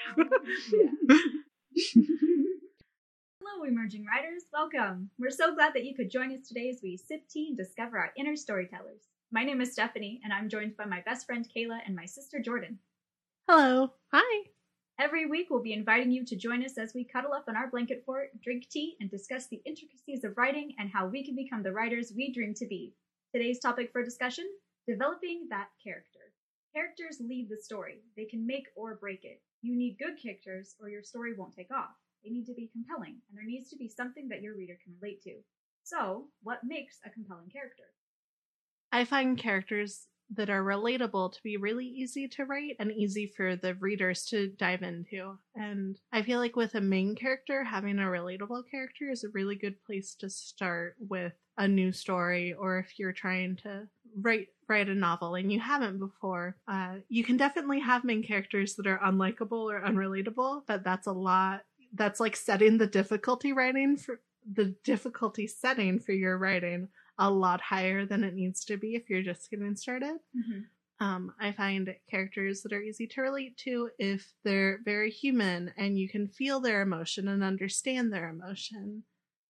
Hello, emerging writers. Welcome. We're so glad that you could join us today as we sip tea and discover our inner storytellers. My name is Stephanie, and I'm joined by my best friend Kayla and my sister Jordan. Hello. Hi. Every week, we'll be inviting you to join us as we cuddle up on our blanket fort, drink tea, and discuss the intricacies of writing and how we can become the writers we dream to be. Today's topic for discussion developing that character. Characters lead the story, they can make or break it. You need good characters, or your story won't take off. They need to be compelling, and there needs to be something that your reader can relate to. So, what makes a compelling character? I find characters that are relatable to be really easy to write and easy for the readers to dive into. And I feel like with a main character, having a relatable character is a really good place to start with a new story or if you're trying to write write a novel and you haven't before uh, you can definitely have main characters that are unlikable or unrelatable but that's a lot that's like setting the difficulty writing for the difficulty setting for your writing a lot higher than it needs to be if you're just getting started Mm-hmm. um, I find characters that are easy to relate to if they're very human and you can feel their emotion and understand their emotion.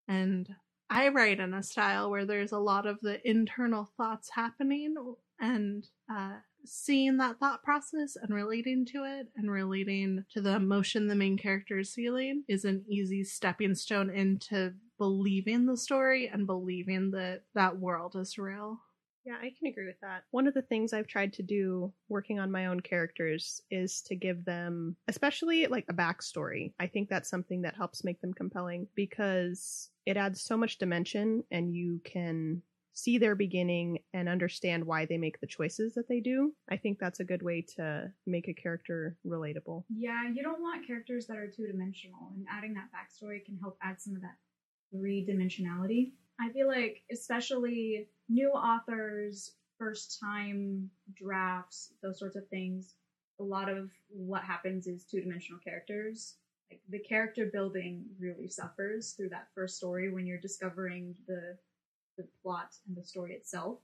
And I write in a style where there's a lot of the internal thoughts happening and uh, seeing that thought process and relating to it and relating to the emotion the main character is feeling is an easy stepping stone into believing the story and believing that that world is real. Yeah, I can agree with that. One of the things I've tried to do working on my own characters is to give them, especially like a backstory. I think that's something that helps make them compelling because it adds so much dimension and you can see their beginning and understand why they make the choices that they do. I think that's a good way to make a character relatable. Yeah, you don't want characters that are two dimensional, and adding that backstory can help add some of that three dimensionality. I feel like, especially new authors, first time drafts, those sorts of things, a lot of what happens is two dimensional characters. Like the character building really suffers through that first story when you're discovering the the plot and the story itself.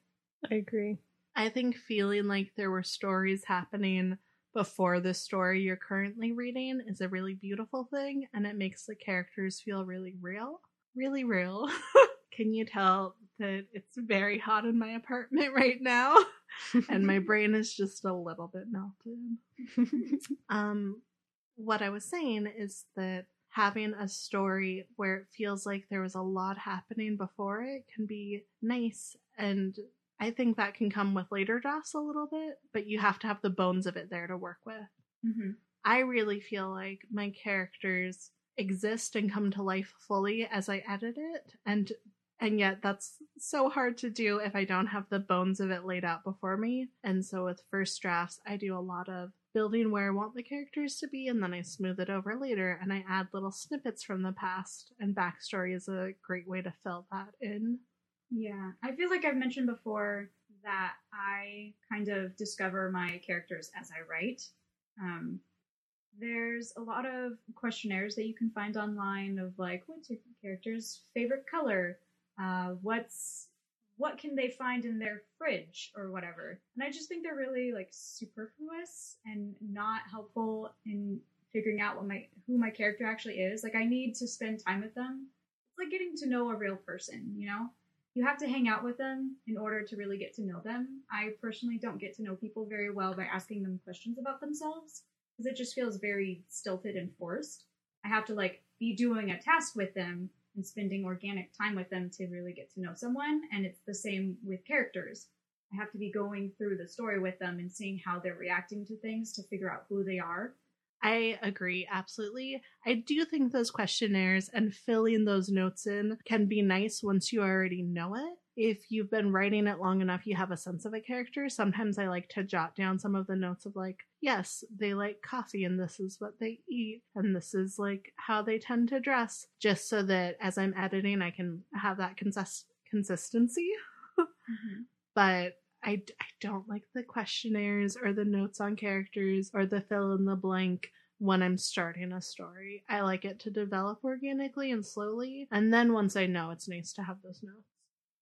I agree. I think feeling like there were stories happening before the story you're currently reading is a really beautiful thing and it makes the characters feel really real. Really real. Can you tell that it's very hot in my apartment right now? and my brain is just a little bit melted. um what I was saying is that having a story where it feels like there was a lot happening before it can be nice and I think that can come with later drafts a little bit, but you have to have the bones of it there to work with. Mm-hmm. I really feel like my characters exist and come to life fully as I edit it and and yet that's so hard to do if I don't have the bones of it laid out before me. And so with first drafts, I do a lot of building where I want the characters to be and then I smooth it over later and I add little snippets from the past and backstory is a great way to fill that in. Yeah, I feel like I've mentioned before that I kind of discover my characters as I write. Um, there's a lot of questionnaires that you can find online of like, what's your character's favorite color? Uh, what's what can they find in their fridge or whatever? And I just think they're really like superfluous and not helpful in figuring out what my who my character actually is. Like I need to spend time with them. It's like getting to know a real person, you know? You have to hang out with them in order to really get to know them. I personally don't get to know people very well by asking them questions about themselves because it just feels very stilted and forced. I have to like be doing a task with them and spending organic time with them to really get to know someone. And it's the same with characters. I have to be going through the story with them and seeing how they're reacting to things to figure out who they are. I agree, absolutely. I do think those questionnaires and filling those notes in can be nice once you already know it. If you've been writing it long enough, you have a sense of a character. Sometimes I like to jot down some of the notes of, like, yes, they like coffee and this is what they eat, and this is like how they tend to dress, just so that as I'm editing, I can have that consist- consistency. Mm-hmm. but I, I don't like the questionnaires or the notes on characters or the fill in the blank when I'm starting a story. I like it to develop organically and slowly. And then once I know, it's nice to have those notes.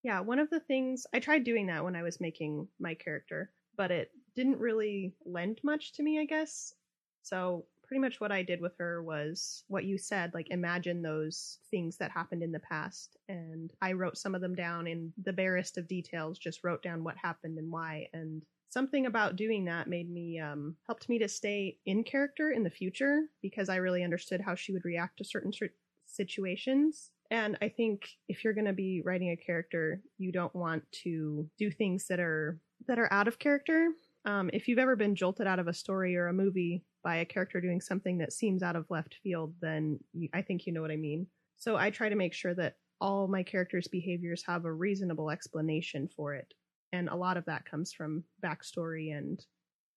Yeah, one of the things I tried doing that when I was making my character, but it didn't really lend much to me, I guess. So pretty much what I did with her was what you said, like imagine those things that happened in the past. And I wrote some of them down in the barest of details, just wrote down what happened and why. And something about doing that made me um, helped me to stay in character in the future because I really understood how she would react to certain situations. And I think if you're going to be writing a character, you don't want to do things that are that are out of character. Um, if you've ever been jolted out of a story or a movie by a character doing something that seems out of left field, then you, I think you know what I mean. So I try to make sure that all my characters' behaviors have a reasonable explanation for it. And a lot of that comes from backstory and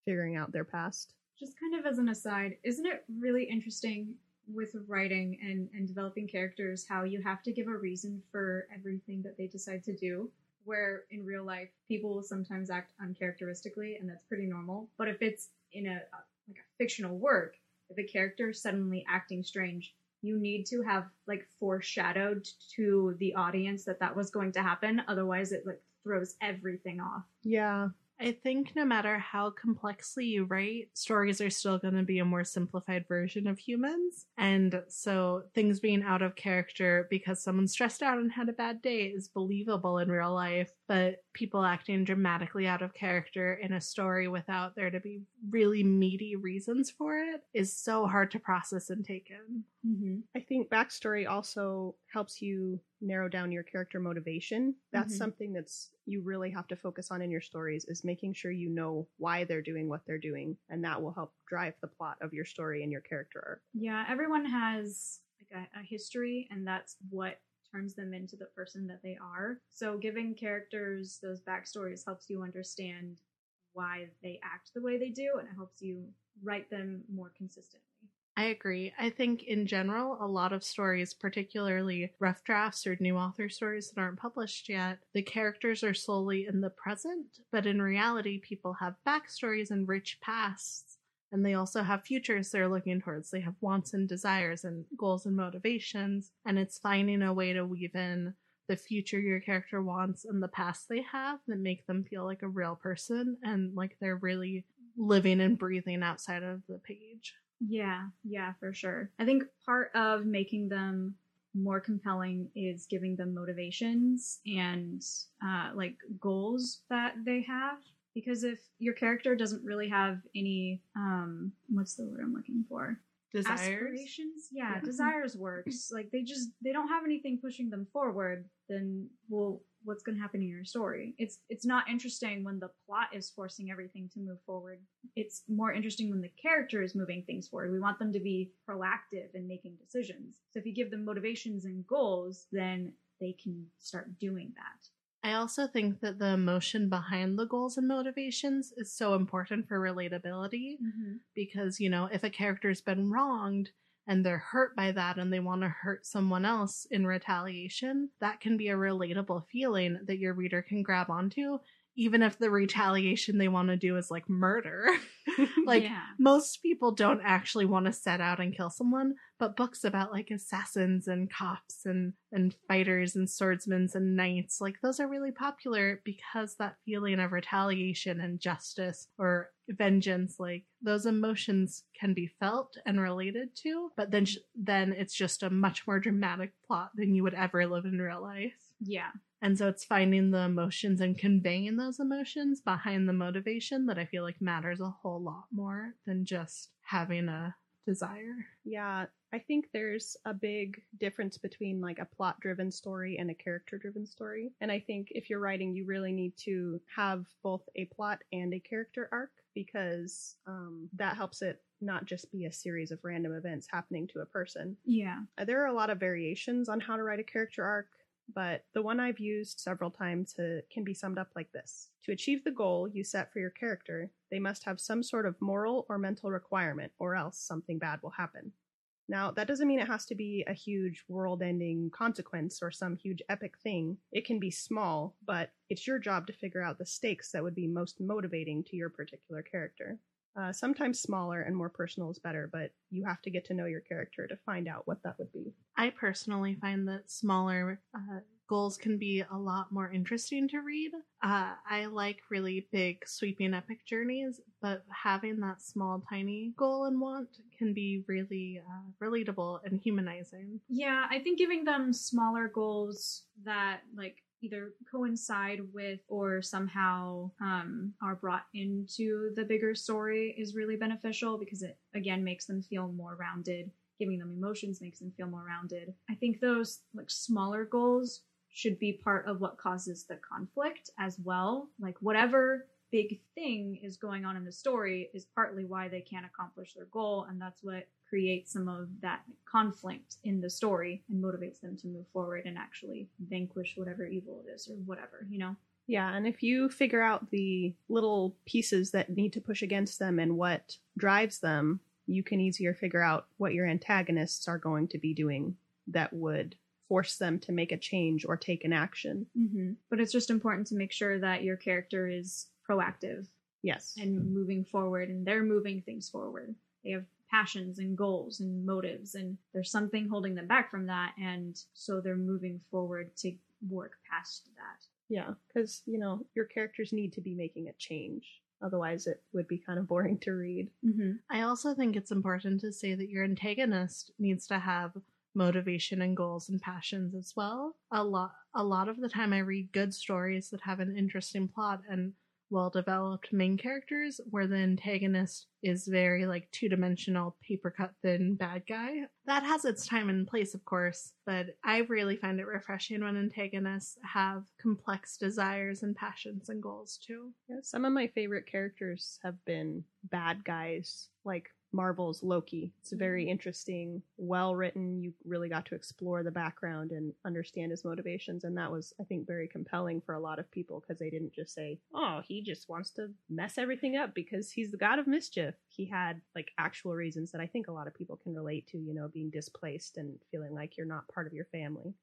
figuring out their past. Just kind of as an aside, isn't it really interesting with writing and, and developing characters how you have to give a reason for everything that they decide to do? Where in real life, people will sometimes act uncharacteristically, and that's pretty normal. But if it's in a, like a fictional work, if a character is suddenly acting strange, you need to have like foreshadowed to the audience that that was going to happen. Otherwise, it like throws everything off. Yeah. I think no matter how complexly you write, stories are still going to be a more simplified version of humans. And so things being out of character because someone's stressed out and had a bad day is believable in real life. But people acting dramatically out of character in a story without there to be really meaty reasons for it is so hard to process and take in. Mm-hmm. I think backstory also helps you narrow down your character motivation. That's mm-hmm. something that's you really have to focus on in your stories is making sure you know why they're doing what they're doing and that will help drive the plot of your story and your character arc. Yeah, everyone has like a, a history and that's what turns them into the person that they are. So giving characters those backstories helps you understand why they act the way they do and it helps you write them more consistently. I agree. I think in general, a lot of stories, particularly rough drafts or new author stories that aren't published yet, the characters are solely in the present, but in reality, people have backstories and rich pasts, and they also have futures they're looking towards. They have wants and desires and goals and motivations, and it's finding a way to weave in the future your character wants and the past they have that make them feel like a real person and like they're really living and breathing outside of the page. Yeah, yeah, for sure. I think part of making them more compelling is giving them motivations and uh, like goals that they have. Because if your character doesn't really have any, um, what's the word I'm looking for? Desires. Aspirations? Yeah, yeah. desires works. Like they just they don't have anything pushing them forward. Then well, what's going to happen in your story. It's it's not interesting when the plot is forcing everything to move forward. It's more interesting when the character is moving things forward. We want them to be proactive in making decisions. So if you give them motivations and goals, then they can start doing that. I also think that the emotion behind the goals and motivations is so important for relatability mm-hmm. because, you know, if a character's been wronged, and they're hurt by that and they want to hurt someone else in retaliation, that can be a relatable feeling that your reader can grab onto even if the retaliation they want to do is like murder. like yeah. most people don't actually want to set out and kill someone, but books about like assassins and cops and and fighters and swordsmen and knights, like those are really popular because that feeling of retaliation and justice or vengeance, like those emotions can be felt and related to, but then then it's just a much more dramatic plot than you would ever live in real life. Yeah. And so it's finding the emotions and conveying those emotions behind the motivation that I feel like matters a whole lot more than just having a desire. Yeah, I think there's a big difference between like a plot driven story and a character driven story. And I think if you're writing, you really need to have both a plot and a character arc because um, that helps it not just be a series of random events happening to a person. Yeah. Uh, there are a lot of variations on how to write a character arc but the one I've used several times to, can be summed up like this. To achieve the goal you set for your character, they must have some sort of moral or mental requirement, or else something bad will happen. Now, that doesn't mean it has to be a huge world ending consequence or some huge epic thing. It can be small, but it's your job to figure out the stakes that would be most motivating to your particular character. Uh, sometimes smaller and more personal is better, but you have to get to know your character to find out what that would be. I personally find that smaller uh, goals can be a lot more interesting to read. Uh, I like really big, sweeping epic journeys, but having that small, tiny goal and want can be really uh, relatable and humanizing. Yeah, I think giving them smaller goals that like either coincide with or somehow um, are brought into the bigger story is really beneficial because it again makes them feel more rounded. Giving them emotions makes them feel more rounded. I think those like smaller goals should be part of what causes the conflict as well. Like whatever big thing is going on in the story is partly why they can't accomplish their goal and that's what creates some of that conflict in the story and motivates them to move forward and actually vanquish whatever evil it is or whatever you know Yeah, and if you figure out the little pieces that need to push against them and what drives them, you can easier figure out what your antagonists are going to be doing that would force them to make a change or take an action. mm-hmm. but it's just important to make sure that your character is proactive Yes. and moving forward and they're moving things forward they have passions and goals and motives and there's something holding them back from that and so they're moving forward to work past that Yeah, because you know your characters need to be making a change. Otherwise, it would be kind of boring to read. mm-hmm. I also think it's important to say that your antagonist needs to have motivation and goals and passions as well. A lot a lot of the time I read good stories that have an interesting plot and well developed main characters where the antagonist is very like two-dimensional paper cut thin bad guy. That has its time and place of course, but I really find it refreshing when antagonists have complex desires and passions and goals too. Yeah, some of my favorite characters have been bad guys, like Marvel's Loki. It's very mm-hmm. interesting, well written. You really got to explore the background and understand his motivations, and that was, I think, very compelling for a lot of people because they didn't just say, "Oh, he just wants to mess everything up because he's the god of mischief." He had like actual reasons that I think a lot of people can relate to. You know, being displaced and feeling like you're not part of your family.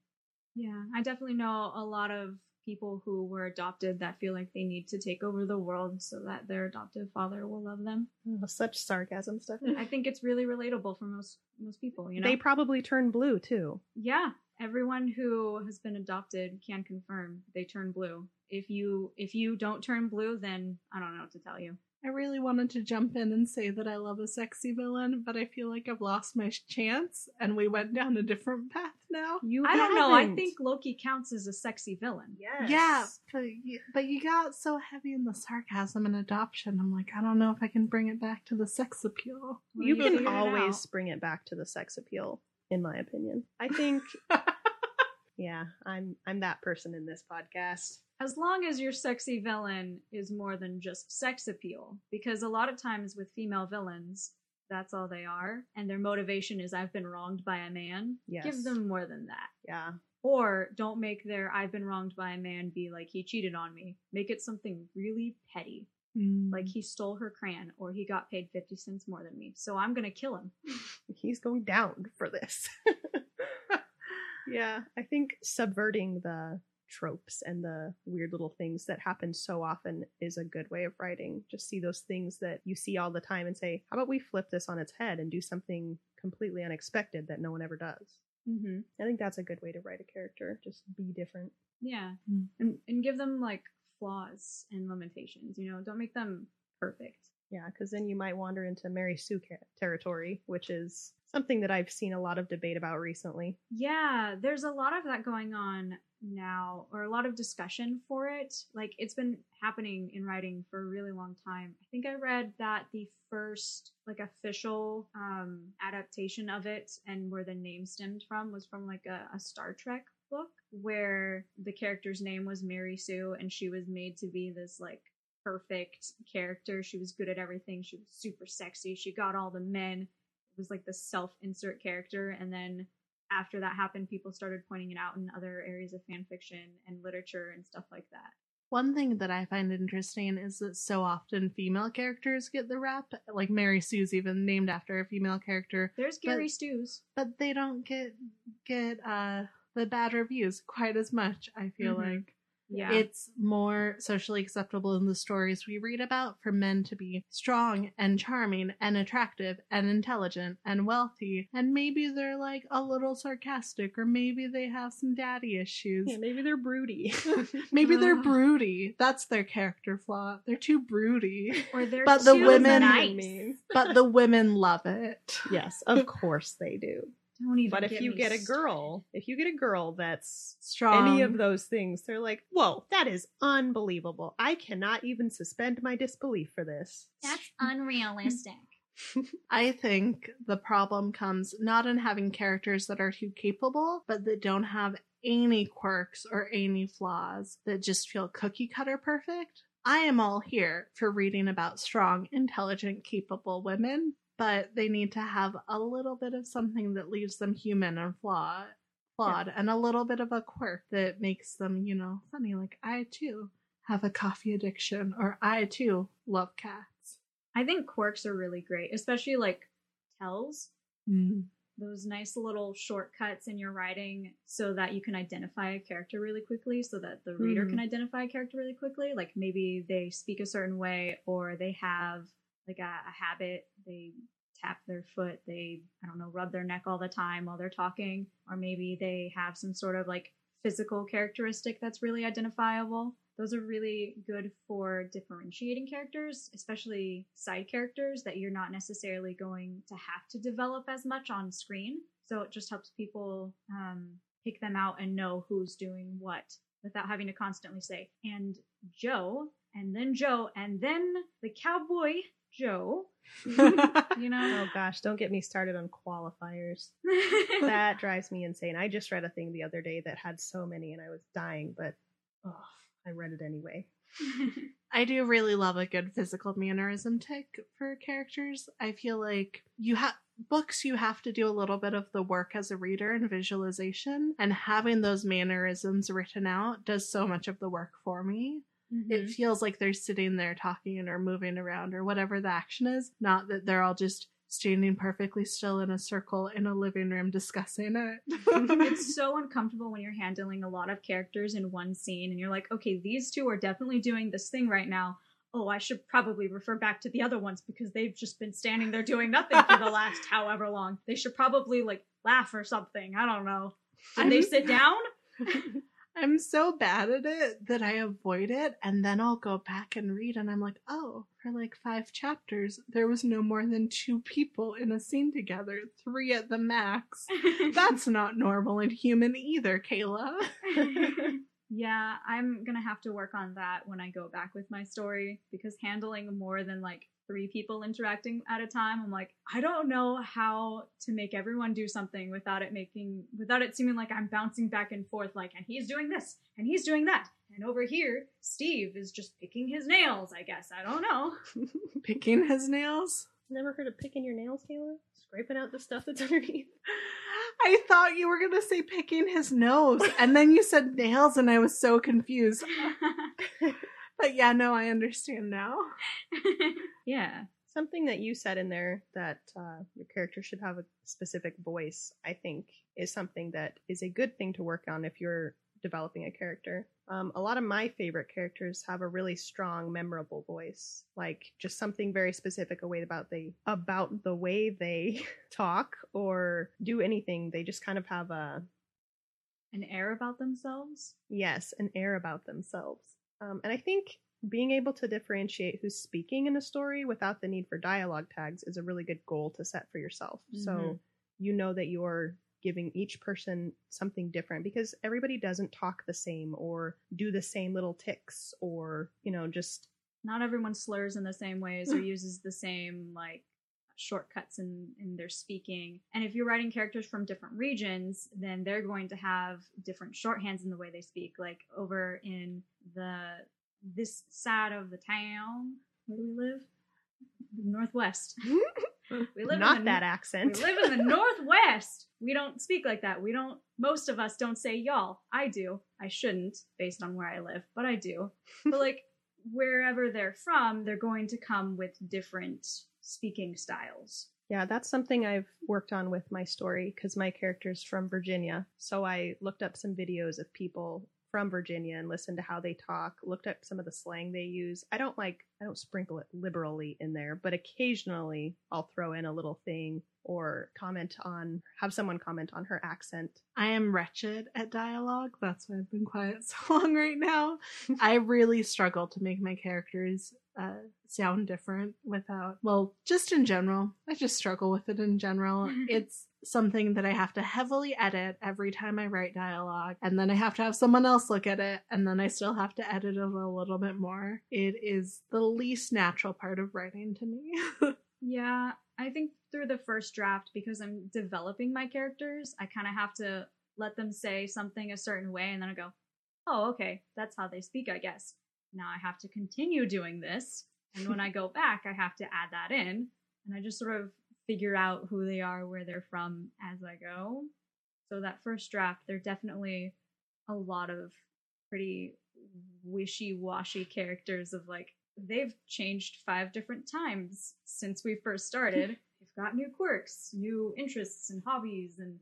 yeah i definitely know a lot of people who were adopted that feel like they need to take over the world so that their adoptive father will love them Oh, such sarcasm stuff. i think it's really relatable for most most people you know They probably turn blue too. Yeah, everyone who has been adopted can confirm they turn blue. If you if you don't turn blue, then I don't know what to tell you. I really wanted to jump in and say that I love a sexy villain, but I feel like I've lost my chance and we went down a different path now. You I don't know. I think Loki counts as a sexy villain. yes. Yeah, but you, but you got so heavy in the sarcasm and adoption. I'm like, I don't know if I can bring it back to the sex appeal. Well, you you can figured it always bring it back to the sex appeal, in my opinion. I think, yeah, I'm I'm that person in this podcast. As long as your sexy villain is more than just sex appeal, because a lot of times with female villains, that's all they are, and their motivation is I've been wronged by a man. Yes. Give them more than that. Yeah, Or don't make their I've been wronged by a man be like he cheated on me. Make it something really petty. Mm. Like he stole her crayon or he got paid 50 cents more than me. So I'm going to kill him. he's going down for this. yeah, I think subverting the tropes and the weird little things that happen so often is a good way of writing. Just see those things that you see all the time and say, how about we flip this on its head and do something completely unexpected that no one ever does? Mm-hmm. I think that's a good way to write a character. Just be different. Yeah. Mm. And, and give them like flaws and limitations, you know, don't make them perfect. Yeah, because then you might wander into Mary Sue territory, which is something that I've seen a lot of debate about recently. Yeah, there's a lot of that going on now, or a lot of discussion for it. Like it's been happening in writing for a really long time. I think I read that the first like official um, adaptation of it and where the name stemmed from was from like a, a Star Trek book where the character's name was Mary Sue and she was made to be this like perfect character. She was good at everything. She was super sexy. She got all the men. It was like the self-insert character and then after that happened, people started pointing it out in other areas of fan fiction and literature and stuff like that. One thing that I find interesting is that so often female characters get the rap. Like Mary Sue's even named after a female character, There's Gary Stus. but they don't get get uh the bad reviews quite as much. I feel Mhm. like Yeah. It's more socially acceptable in the stories we read about for men to be strong and charming and attractive and intelligent and wealthy. And maybe they're like a little sarcastic or maybe they have some daddy issues. Yeah, maybe they're broody. Maybe they're Uh. broody. That's their character flaw. They're too broody. or they're But the women- nice. But the women love it. yes, of course they do. Don't even But if get you me get a started. girl, if you get a girl that's Strong. any of those things, they're like, whoa, that is unbelievable. I cannot even suspend my disbelief for this. That's unrealistic. I think the problem comes not in having characters that are too capable, but that don't have any quirks or any flaws that just feel cookie cutter perfect. I am all here for reading about strong, intelligent, capable women, but they need to have a little bit of something that leaves them human and flawed, flawed, and a little bit of a quirk that makes them, you know, funny. Like I too have a coffee addiction, or I too love cats. I think quirks are really great, especially like tells. Mm. Those nice little shortcuts in your writing so that you can identify a character really quickly, so that the reader Mhm. can identify a character really quickly. Like maybe they speak a certain way or they have like a, a habit, they tap their foot, they, I don't know, rub their neck all the time while they're talking, or maybe they have some sort of like physical characteristic that's really identifiable. Those are really good for differentiating characters, especially side characters that you're not necessarily going to have to develop as much on screen. So it just helps people um, pick them out and know who's doing what without having to constantly say, and Joe, and then Joe, and then the cowboy Joe. You know? Oh gosh, don't get me started on qualifiers. That drives me insane. I just read a thing the other day that had so many and I was dying, but oh, I read it anyway. I do really love a good physical mannerism tick for characters. I feel like you have books you have to do a little bit of the work as a reader and visualization and having those mannerisms written out does so much of the work for me. It mm-hmm. feels like they're sitting there talking or moving around or whatever the action is, not that they're all just standing perfectly still in a circle in a living room discussing it. it's so uncomfortable when you're handling a lot of characters in one scene and you're like, okay, these two are definitely doing this thing right now. Oh, I should probably refer back to the other ones because they've just been standing there doing nothing for the last however long. They should probably like laugh or something. I don't know. And they sit down? I'm so bad at it that I avoid it, and then I'll go back and read, and I'm like, oh, for like five chapters, there was no more than two people in a scene together, three at the max. That's not normal and human either, Kayla. yeah, I'm gonna have to work on that when I go back with my story because handling more than like three people interacting at a time, I'm like, I don't know how to make everyone do something without it making without it seeming like I'm bouncing back and forth, like, and he's doing this and he's doing that. And over here, Steve is just picking his nails, I guess. I don't know. Picking his nails? Never heard of picking your nails, Kayla? Scraping out the stuff that's underneath. I thought you were going to say picking his nose, and then you said nails, and I was so confused. But yeah, no, I understand now. yeah. Something that you said in there that uh, your character should have a specific voice, I think, is something that is a good thing to work on if you're developing a character. Um, a lot of my favorite characters have a really strong, memorable voice, like just something very specific about they about the way they talk or do anything. They just kind of have a An air about themselves. yes, an air about themselves. Um, and I think being able to differentiate who's speaking in a story without the need for dialogue tags is a really good goal to set for yourself. So Mhm. you know that you're giving each person something different because everybody doesn't talk the same or do the same little ticks or, you know, just not everyone slurs in the same ways or uses the same like shortcuts in in their speaking. And if you're writing characters from different regions then they're going to have different shorthands in the way they speak. Like over in the this side of the town where do we live? The northwest we live not in the, that accent. we live in the northwest. We don't speak like that. We don't most of us don't say y'all. I do. I shouldn't based on where i live but i do. But like wherever they're from they're going to come with different speaking styles. Yeah, that's something I've worked on with my story because my character's from Virginia. So I looked up some videos of people from Virginia and listened to how they talk, looked up some of the slang they use. I don't like I don't sprinkle it liberally in there, but occasionally I'll throw in a little thing or comment on have someone comment on her accent. I am wretched at dialogue. That's why I've been quiet so long right now. I really struggle to make my characters uh, sound different without, well, just in general. I just struggle with it in general. it's something that I have to heavily edit every time I write dialogue, and then I have to have someone else look at it, and then I still have to edit it a little bit more. It is the least natural part of writing to me. Yeah, I think through the first draft, because I'm developing my characters, I kind of have to let them say something a certain way, and then I go, oh, okay, that's how they speak, I guess. Now I have to continue doing this, and when I go back, I have to add that in, and I just sort of figure out who they are, where they're from as I go. So that first draft, there are definitely a lot of pretty wishy-washy characters of like they've changed five different times since we first started. they've got new quirks, new interests and hobbies and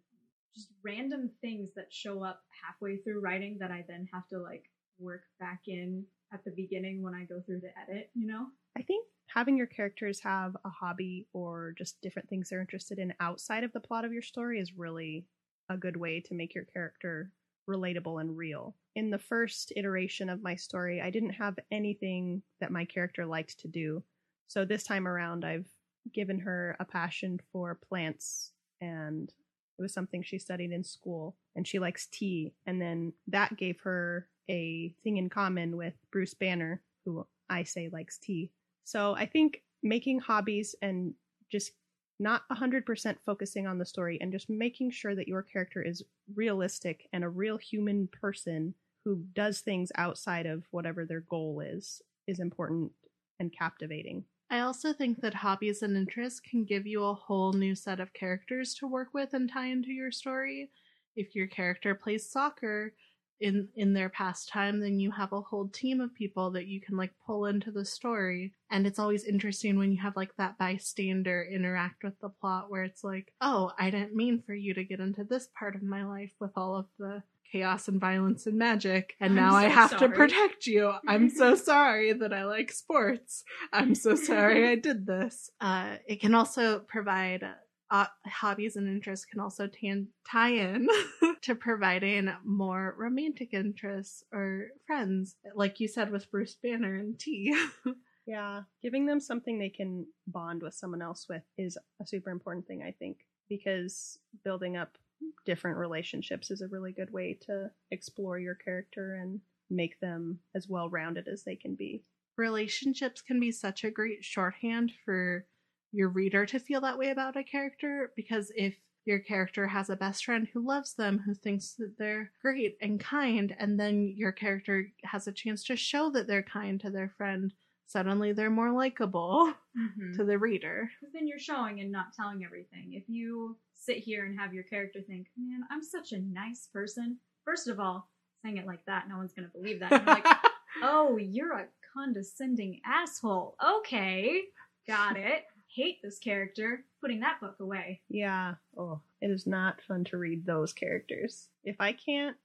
just random things that show up halfway through writing that I then have to like work back in at the beginning when I go through the edit, you know? I think having your characters have a hobby or just different things they're interested in outside of the plot of your story is really a good way to make your character relatable and real. In the first iteration of my story, I didn't have anything that my character liked to do. So this time around, I've given her a passion for plants and it was something she studied in school and she likes tea. And then that gave her a thing in common with Bruce Banner, who I say likes tea. So I think making hobbies and just not 100% focusing on the story and just making sure that your character is realistic and a real human person who does things outside of whatever their goal is is important and captivating. I also think that hobbies and interests can give you a whole new set of characters to work with and tie into your story. If your character plays soccer, in in their pastime then you have a whole team of people that you can like pull into the story. And it's always interesting when you have like that bystander interact with the plot where it's like oh i didn't mean for you to get into this part of my life with all of the chaos and violence and magic and now i have sorry. to protect you. I'm so sorry that i like sports. I'm so sorry i did this. Uh, it can also provide uh, hobbies and interests can also tan- tie in to providing more romantic interests or friends, like you said with Bruce Banner and tea. Yeah, giving them something they can bond with someone else with is a super important thing, I think, because building up different relationships is a really good way to explore your character and make them as well rounded as they can be. Relationships can be such a great shorthand for your reader to feel that way about a character because if your character has a best friend who loves them, who thinks that they're great and kind, and then your character has a chance to show that they're kind to their friend, suddenly they're more likable Mm-hmm. to the reader. Because then you're showing and not telling everything. If you sit here and have your character think, man, I'm such a nice person. First of all, saying it like that, no one's going to believe that. And like, oh, you're a condescending asshole. Okay, got it. Hate this character. Putting that book away. Yeah. Oh, it is not fun to read those characters. If I can't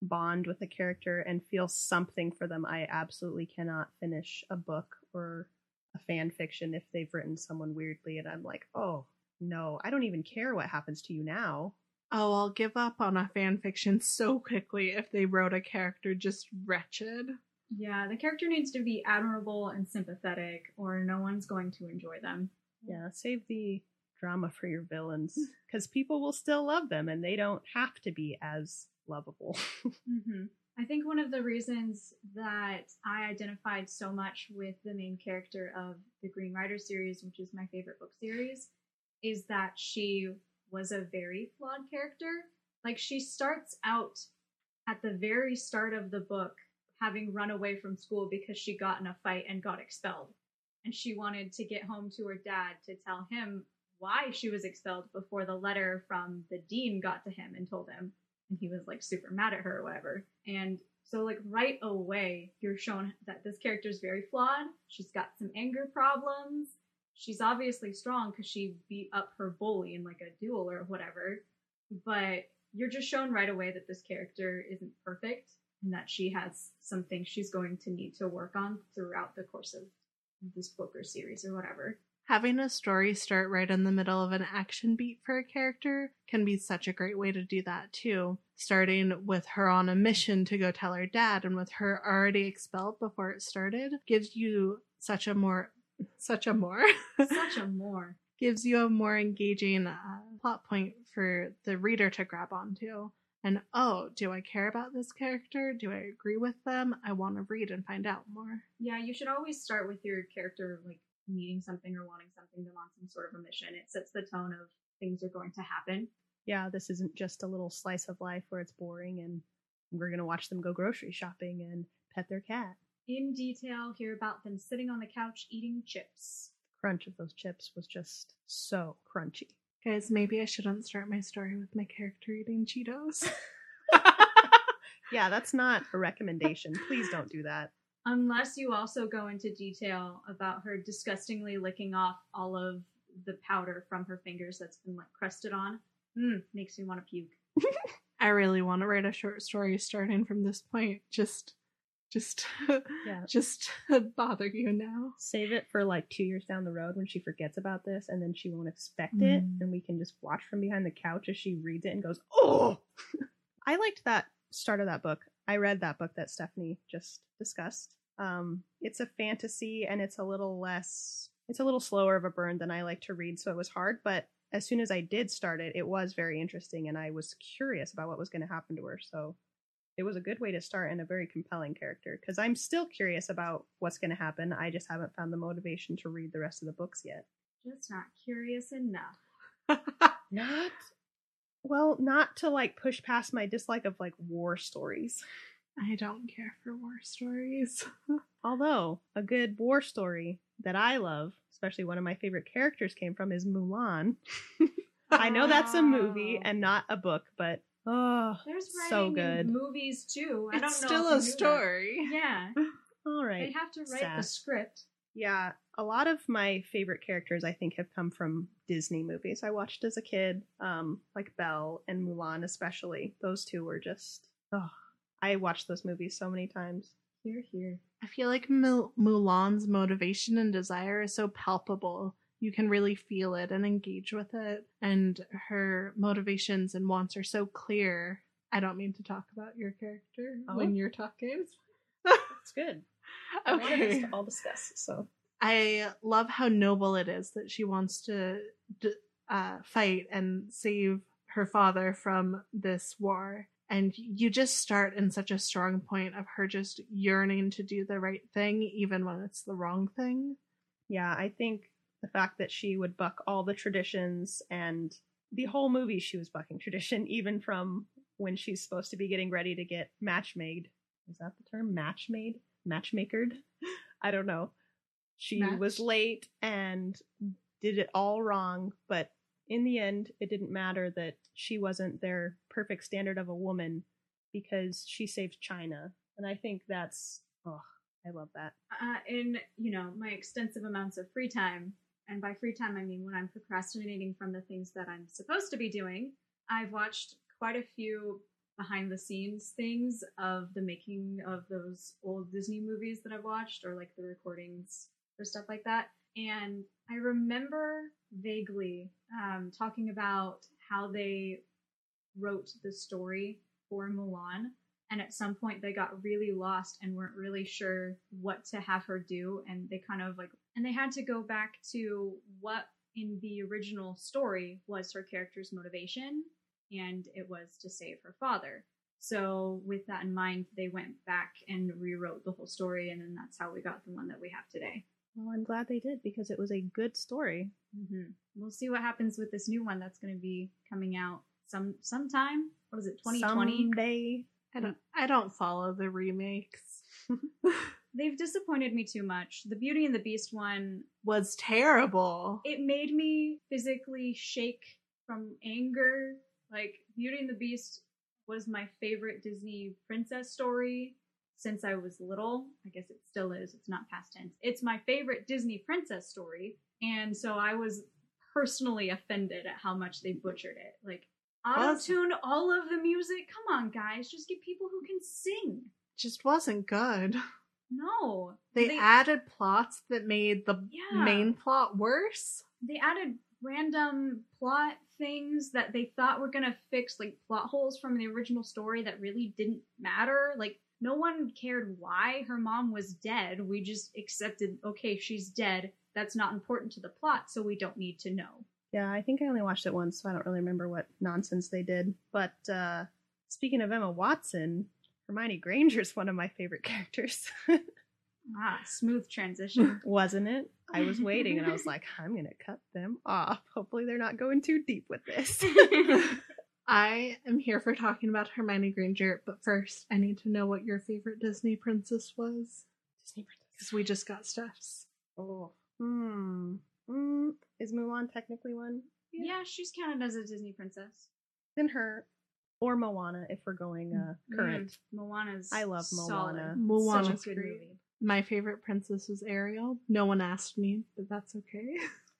bond with a character and feel something for them, I absolutely cannot finish a book or a fan fiction if they've written someone weirdly and I'm like, oh, no, I don't even care what happens to you now. Oh, I'll give up on a fan fiction so quickly if they wrote a character just wretched. Yeah, the character needs to be admirable and sympathetic, or no one's going to enjoy them. Yeah, save the drama for your villains because people will still love them and they don't have to be as lovable. hmm I think one of the reasons that I identified so much with the main character of the Green Rider series, which is my favorite book series, is that she was a very flawed character. Like, she starts out at the very start of the book having run away from school because she got in a fight and got expelled. And she wanted to get home to her dad to tell him why she was expelled before the letter from the dean got to him and told him and he was like super mad at her or whatever. And so like right away, you're shown that this character is very flawed. She's got some anger problems. She's obviously strong because she beat up her bully in like a duel or whatever. But you're just shown right away that this character isn't perfect and that she has some things she's going to need to work on throughout the course of this book or series or whatever. Having a story start right in the middle of an action beat for a character can be such a great way to do that too. Starting with her on a mission to go tell her dad and with her already expelled before it started gives you such a more such a more Such a more. gives you a more engaging uh, plot point for the reader to grab onto. And oh, do I care about this character? Do I agree with them? I want to read and find out more. Yeah, you should always start with your character like needing something or wanting something. They're on some sort of a mission. It sets the tone of things are going to happen. Yeah, this isn't just a little slice of life where it's boring and we're going to watch them go grocery shopping and pet their cat. In detail, hear about them sitting on the couch eating chips. The Crunch of those chips was just so crunchy. Guys, maybe I shouldn't start my story with my character eating Cheetos. Yeah, that's not a recommendation. Please don't do that. Unless you also go into detail about her disgustingly licking off all of the powder from her fingers that's been like crusted on. Mmm, makes me want to puke. I really want to write a short story starting from this point. Just, just, Yeah. just bother you now. Save it for like two years down the road when she forgets about this and then she won't expect it Mm. and we can just watch from behind the couch as she reads it and goes, Oh I liked that start of that book. I read that book that Stephanie just discussed. Um, it's a fantasy and it's a little less it's a little slower of a burn than I like to read, so it was hard, but as soon as I did start it, it was very interesting and I was curious about what was going to happen to her. So it was a good way to start and a very compelling character because I'm still curious about what's going to happen. I just haven't found the motivation to read the rest of the books yet. Just not curious enough. Not well, not to like push past my dislike of like war stories. I don't care for war stories. Although a good war story that I love, especially one of my favorite characters came from is Mulan. I know that's a movie Oh. and not a book, but oh, There's so writing in good. movies too. I don't it's know still a you knew that. story. Yeah, All right. they have to write the script. Yeah, a lot of my favorite characters I think have come from Disney movies I watched as a kid, um, like Belle and Mulan especially. Those two were just oh, I watched those movies so many times. Here, here. I feel like Mul- Mulan's motivation and desire is so palpable. You can really feel it and engage with it. And her motivations and wants are so clear. I don't mean to talk about your character Oh. when you're talking. That's good. I wanted us Okay. to all discuss. So I love how noble it is that she wants to uh, fight and save her father from this war. And you just start in such a strong point of her just yearning to do the right thing, even when it's the wrong thing. yeah, I think the fact that she would buck all the traditions and the whole movie she was bucking tradition, even from when she's supposed to be getting ready to get match made. Is that the term? Match made? Matchmakered? I don't know. She Match? was late and did it all wrong, but in the end, it didn't matter that she wasn't their perfect standard of a woman because she saved China. And I think that's, oh, I love that. Uh, in you know my extensive amounts of free time, and by free time I mean when I'm procrastinating from the things that I'm supposed to be doing. I've watched quite a few behind the scenes things of the making of those old Disney movies that I've watched, or like the recordings or stuff like that. And I remember vaguely um, talking about how they wrote the story for Mulan and at some point they got really lost and weren't really sure what to have her do and they kind of like and they had to go back to what in the original story was her character's motivation and it was to save her father so with that in mind they went back and rewrote the whole story and then that's how we got the one that we have today Well, I'm glad they did because it was a good story. hmm we'll see what happens with this new one that's going to be coming out some sometime what is it 2020 Someday. I don't I don't follow the remakes. they've disappointed me too much the beauty and the beast one Was terrible. it made me physically shake from anger. Like Beauty and the Beast was my favorite Disney princess story since I was little. I guess it still is. It's not past tense. It's my favorite Disney princess story. And so I was personally offended at how much they butchered it. Like Auto tune all of the music. Come on, guys, just get people who can sing. Just wasn't good. No, They, added plots that made the Yeah. main plot worse. they added random plot things that they thought were gonna fix like plot holes from the original story that really didn't matter. Like no one cared why her mom was dead. We just accepted, okay, she's dead. That's not important to the plot, so we don't need to know. Yeah, I think I only watched it once, so I don't really remember what nonsense they did. But uh, speaking of Emma Watson, Hermione Granger's one of my favorite characters. Ah, smooth transition. Wasn't it? I was waiting and I was like, I'm going to cut them off. Hopefully, they're not going too deep with this. I am here for talking about Hermione Granger, but first, I need to know what your favorite Disney princess was. Disney princess. Because we just got stuffs. Oh. Hmm. Mm, is Mulan technically one? yeah, she's counted as a Disney princess. Then her. Or Moana, if we're going uh, current. Mm, Moana's. I love solid. Moana. Moana's Such a good great. movie. My favorite princess was Ariel. No one asked me, but that's okay.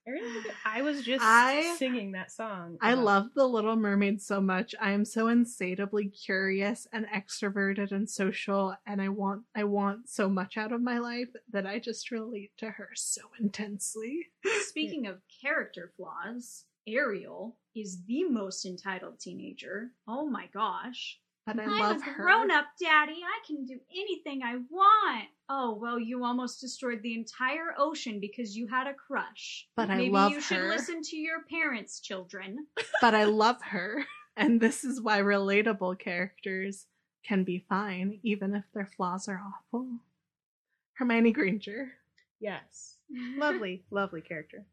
I was just I- singing that song. I about- love The Little Mermaid so much. I am so insatiably curious and extroverted and social, and I want I want so much out of my life that I just relate to her so intensely. Speaking of character flaws, Ariel is the most entitled teenager. Oh my gosh. But I I'm love a her. grown up daddy. I can do anything I want. Oh, well, you almost destroyed the entire ocean because you had a crush. But I love her. Maybe you should listen to your parents, children. but I love her. And this is why relatable characters can be fine, even if their flaws are awful. Hermione Granger. Yes. lovely, lovely character.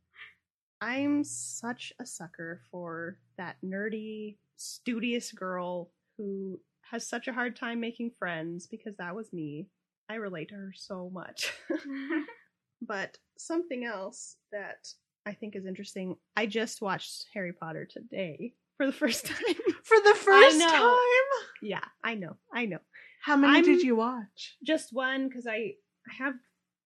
I'm such a sucker for that nerdy, studious girl who has such a hard time making friends because that was me. I relate to her so much. but something else that I think is interesting, I just watched Harry Potter today for the first time. For the first time? yeah, I know. I know. How many I'm- did you watch? just one because I I have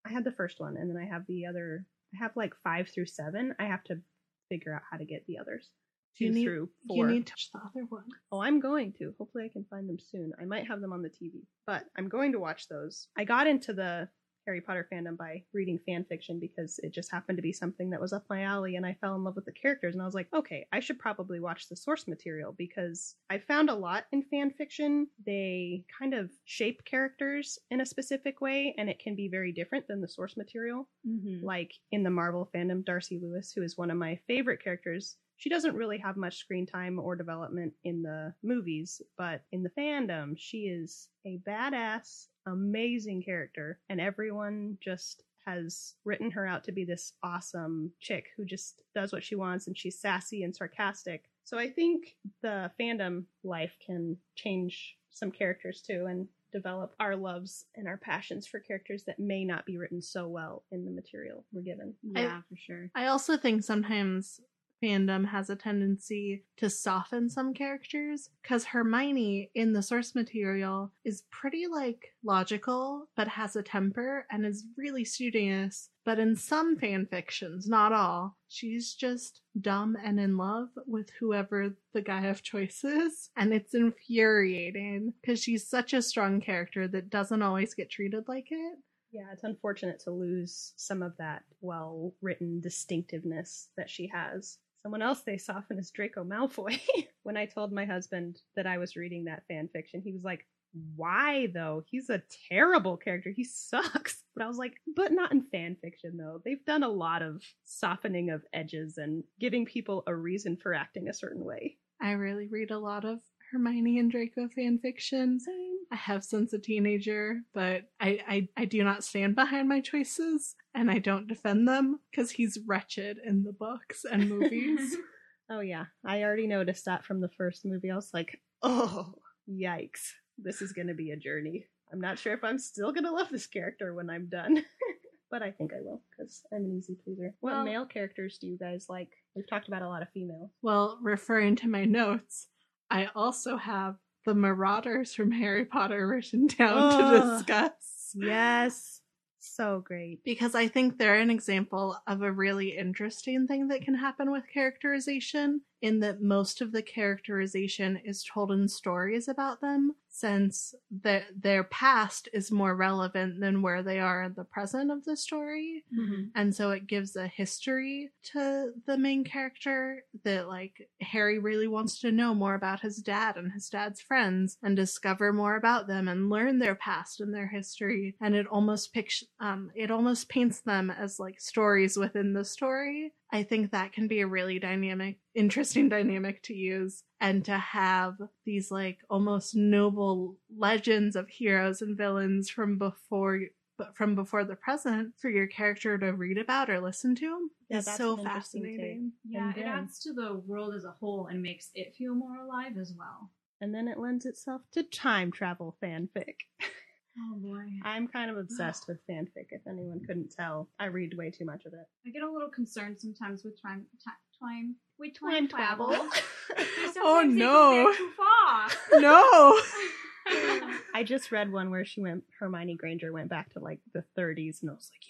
I had the first one and then I have the other I have like five through seven. I have to figure out how to get the others two You need- through You four. need to watch the other one. Oh, I'm going to. Hopefully, I can find them soon. I might have them on the TV, but I'm going to watch those. I got into the Harry Potter fandom by reading fan fiction because it just happened to be something that was up my alley, and I fell in love with the characters. And I was like, okay, I should probably watch the source material because I found a lot in fan fiction. They kind of shape characters in a specific way, and it can be very different than the source material Mhm. like in the Marvel fandom, Darcy Lewis, who is one of my favorite characters. She doesn't really have much screen time or development in the movies, but in the fandom, she is a badass, amazing character, and everyone just has written her out to be this awesome chick who just does what she wants and she's sassy and sarcastic. So I think the fandom life can change some characters too and develop our loves and our passions for characters that may not be written so well in the material we're given. Yeah, for sure. I also think sometimes fandom has a tendency to soften some characters because Hermione in the source material is pretty like logical but has a temper and is really studious. But in some fan fictions, not all, she's just dumb and in love with whoever the guy of choice is. And it's infuriating because she's such a strong character that doesn't always get treated like it. Yeah, it's unfortunate to lose some of that well written distinctiveness that she has. Someone else they soften is Draco Malfoy. when I told my husband that I was reading that fan fiction, he was like, Why though? He's a terrible character. He sucks. But I was like, But not in fan fiction though. They've done a lot of softening of edges and giving people a reason for acting a certain way. I really read a lot of Hermione and Draco fan fiction. Same. I have since a teenager, but I, I, I do not stand behind my choices and I don't defend them because he's wretched in the books and movies. Oh yeah, I already noticed that from the first movie. I was like, oh, yikes. This is going to be a journey. I'm not sure if I'm still going to love this character when I'm done. but I think I will because I'm an easy pleaser. What Well- male characters do you guys like? We've talked about a lot of female. well, referring to my notes, I also have the Marauders from Harry Potter written down to discuss. Yes. So great. because I think they're an example of a really interesting thing that can happen with characterization in that most of the characterization is told in stories about them, since the, their past is more relevant than where they are in the present of the story. Mhm. And so it gives a history to the main character that, like, Harry really wants to know more about his dad and his dad's friends and discover more about them and learn their past and their history. And it almost pictures, um, it almost paints them as like stories within the story. I think that can be a really dynamic, interesting dynamic to use and to have these like almost noble legends of heroes and villains from before but from before the present for your character to read about or listen to Yeah, is that's so an take. fascinating. Yeah, And it adds to the world as a whole and makes it feel more alive as well. And then it lends itself to time travel fanfic. Oh boy. I'm kind of obsessed with fanfic, if anyone couldn't tell. I read way too much of it. I get a little concerned sometimes with time, ti- time, with Time travel. Oh, no. too far. No! I just read one where she went, Hermione Granger went back to like the 30s, and I was like,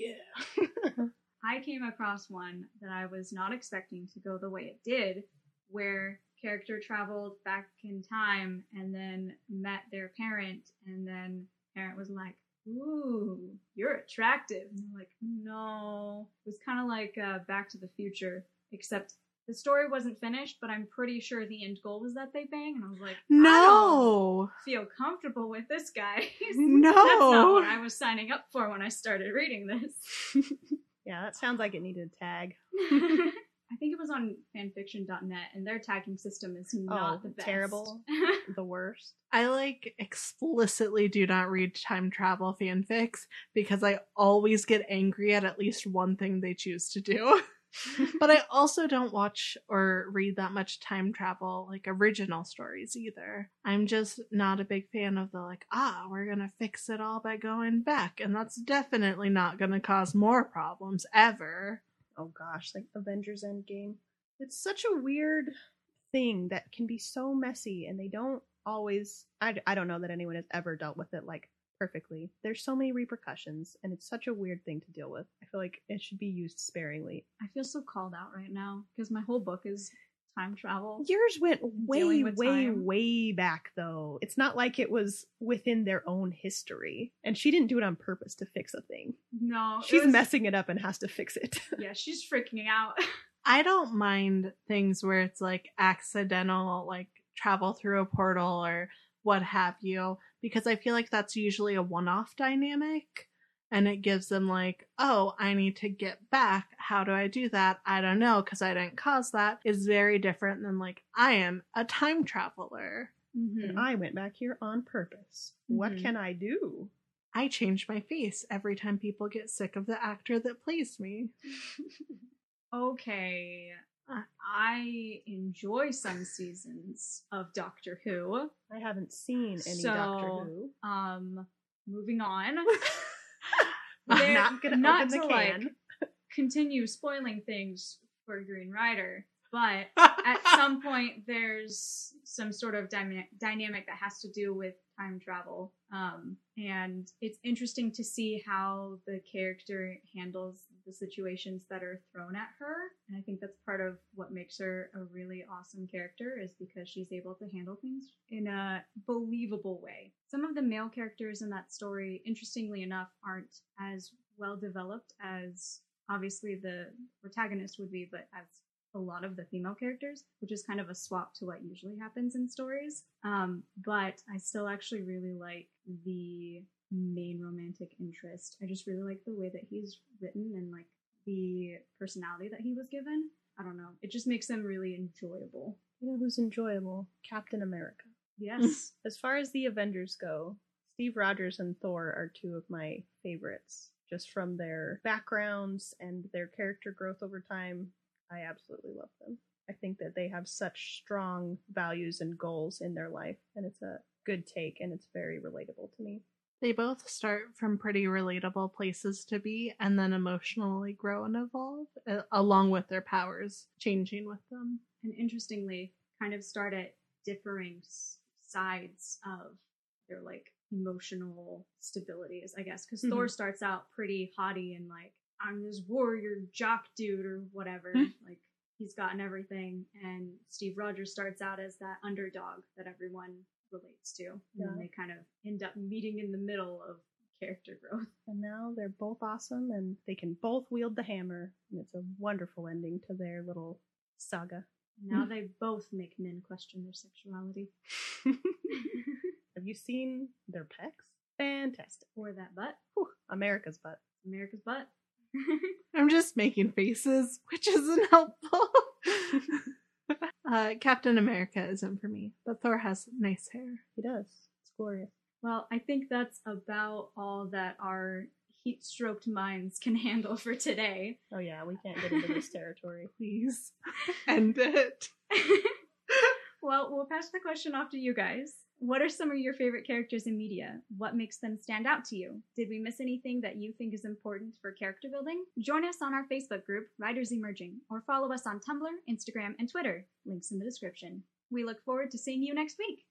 yeah. I came across one that I was not expecting to go the way it did, where character traveled back in time and then met their parent, and then parent was like, "Ooh, you're attractive." And they're like, "No." It was kind of like uh, Back to the Future, except the story wasn't finished, but I'm pretty sure the end goal was that they bang, and I was like, No! feel comfortable with this guy. No! That's not what I was signing up for when I started reading this. yeah, that sounds like it needed a tag. I think it was on fanfiction.net, and their tagging system is not Oh, the best. terrible. The worst. I like explicitly do not read time travel fanfics because I always get angry at at least one thing they choose to do. but I also don't watch or read that much time travel, like original stories either. I'm just not a big fan of the like, ah, we're gonna fix it all by going back. And that's definitely not gonna cause more problems ever. Oh gosh, like Avengers Endgame. It's such a weird thing that can be so messy, and they don't always. I, I don't know that anyone has ever dealt with it like perfectly. There's so many repercussions, and it's such a weird thing to deal with. I feel like it should be used sparingly. I feel so called out right now because my whole book is time travel. Yours went way, way, time. way back, though. It's not like it was within their own history. And she didn't do it on purpose to fix a thing. No, it She's was- messing it up and has to fix it. Yeah, she's freaking out. I don't mind things where it's like accidental, like travel through a portal or what have you, because I feel like that's usually a one off dynamic. And it gives them, like, oh, I need to get back. How do I do that? I don't know, because I didn't cause that. Is very different than, like, I am a time traveler. Mhm. and I went back here on purpose. What Mhm. can I do? I change my face every time people get sick of the actor that plays me. Okay. Uh. I enjoy some seasons of Doctor Who. I haven't seen any So- Doctor Who. Um, moving on. I'm They're not gonna not open the to, like, can. continue spoiling things for Green Rider, but at some point there's some sort of dyna- dynamic that has to do with time travel um, and it's interesting to see how the character handles the situations that are thrown at her and i think that's part of what makes her a really awesome character is because she's able to handle things in a believable way some of the male characters in that story interestingly enough aren't as well developed as obviously the protagonist would be but as a lot of the female characters, which is kind of a swap to what usually happens in stories. Um, but I still actually really like the main romantic interest. I just really like the way that he's written and like the personality that he was given. I don't know. It just makes them really enjoyable. You know who's enjoyable? Captain America. Yes. As far as the Avengers go, Steve Rogers and Thor are two of my favorites. Just from their backgrounds and their character growth over time, I absolutely love them. I think that they have such strong values and goals in their life, and it's a good take, and it's very relatable to me. They both start from pretty relatable places to be and then emotionally grow and evolve, uh, along with their powers changing with them. and interestingly, kind of start at differing s- sides of their like emotional stabilities, I guess. Because Thor starts out pretty haughty and like, I'm this warrior jock dude or whatever. Mhm. Like, he's gotten everything, and Steve Rogers starts out as that underdog that everyone relates to. And Yeah. then they kind of end up meeting in the middle of character growth. And now they're both awesome and they can both wield the hammer. And it's a wonderful ending to their little saga. Now they both make men question their sexuality. Have you seen their pecs? Fantastic. or that butt. Whew, America's butt. America's butt. I'm just making faces, which isn't helpful. uh, Captain America isn't for me, but Thor has nice hair. He does. It's glorious. well, I think that's about all that our heat stroked minds can handle for today. Oh yeah, we can't get into this territory. Please end it. Well, we'll pass the question off to you guys. What are some of your favorite characters in media? What makes them stand out to you? Did we miss anything that you think is important for character building? Join us on our Facebook group, Writers Emerging, or follow us on Tumblr, Instagram, and Twitter. Links in the description. We look forward to seeing you next week.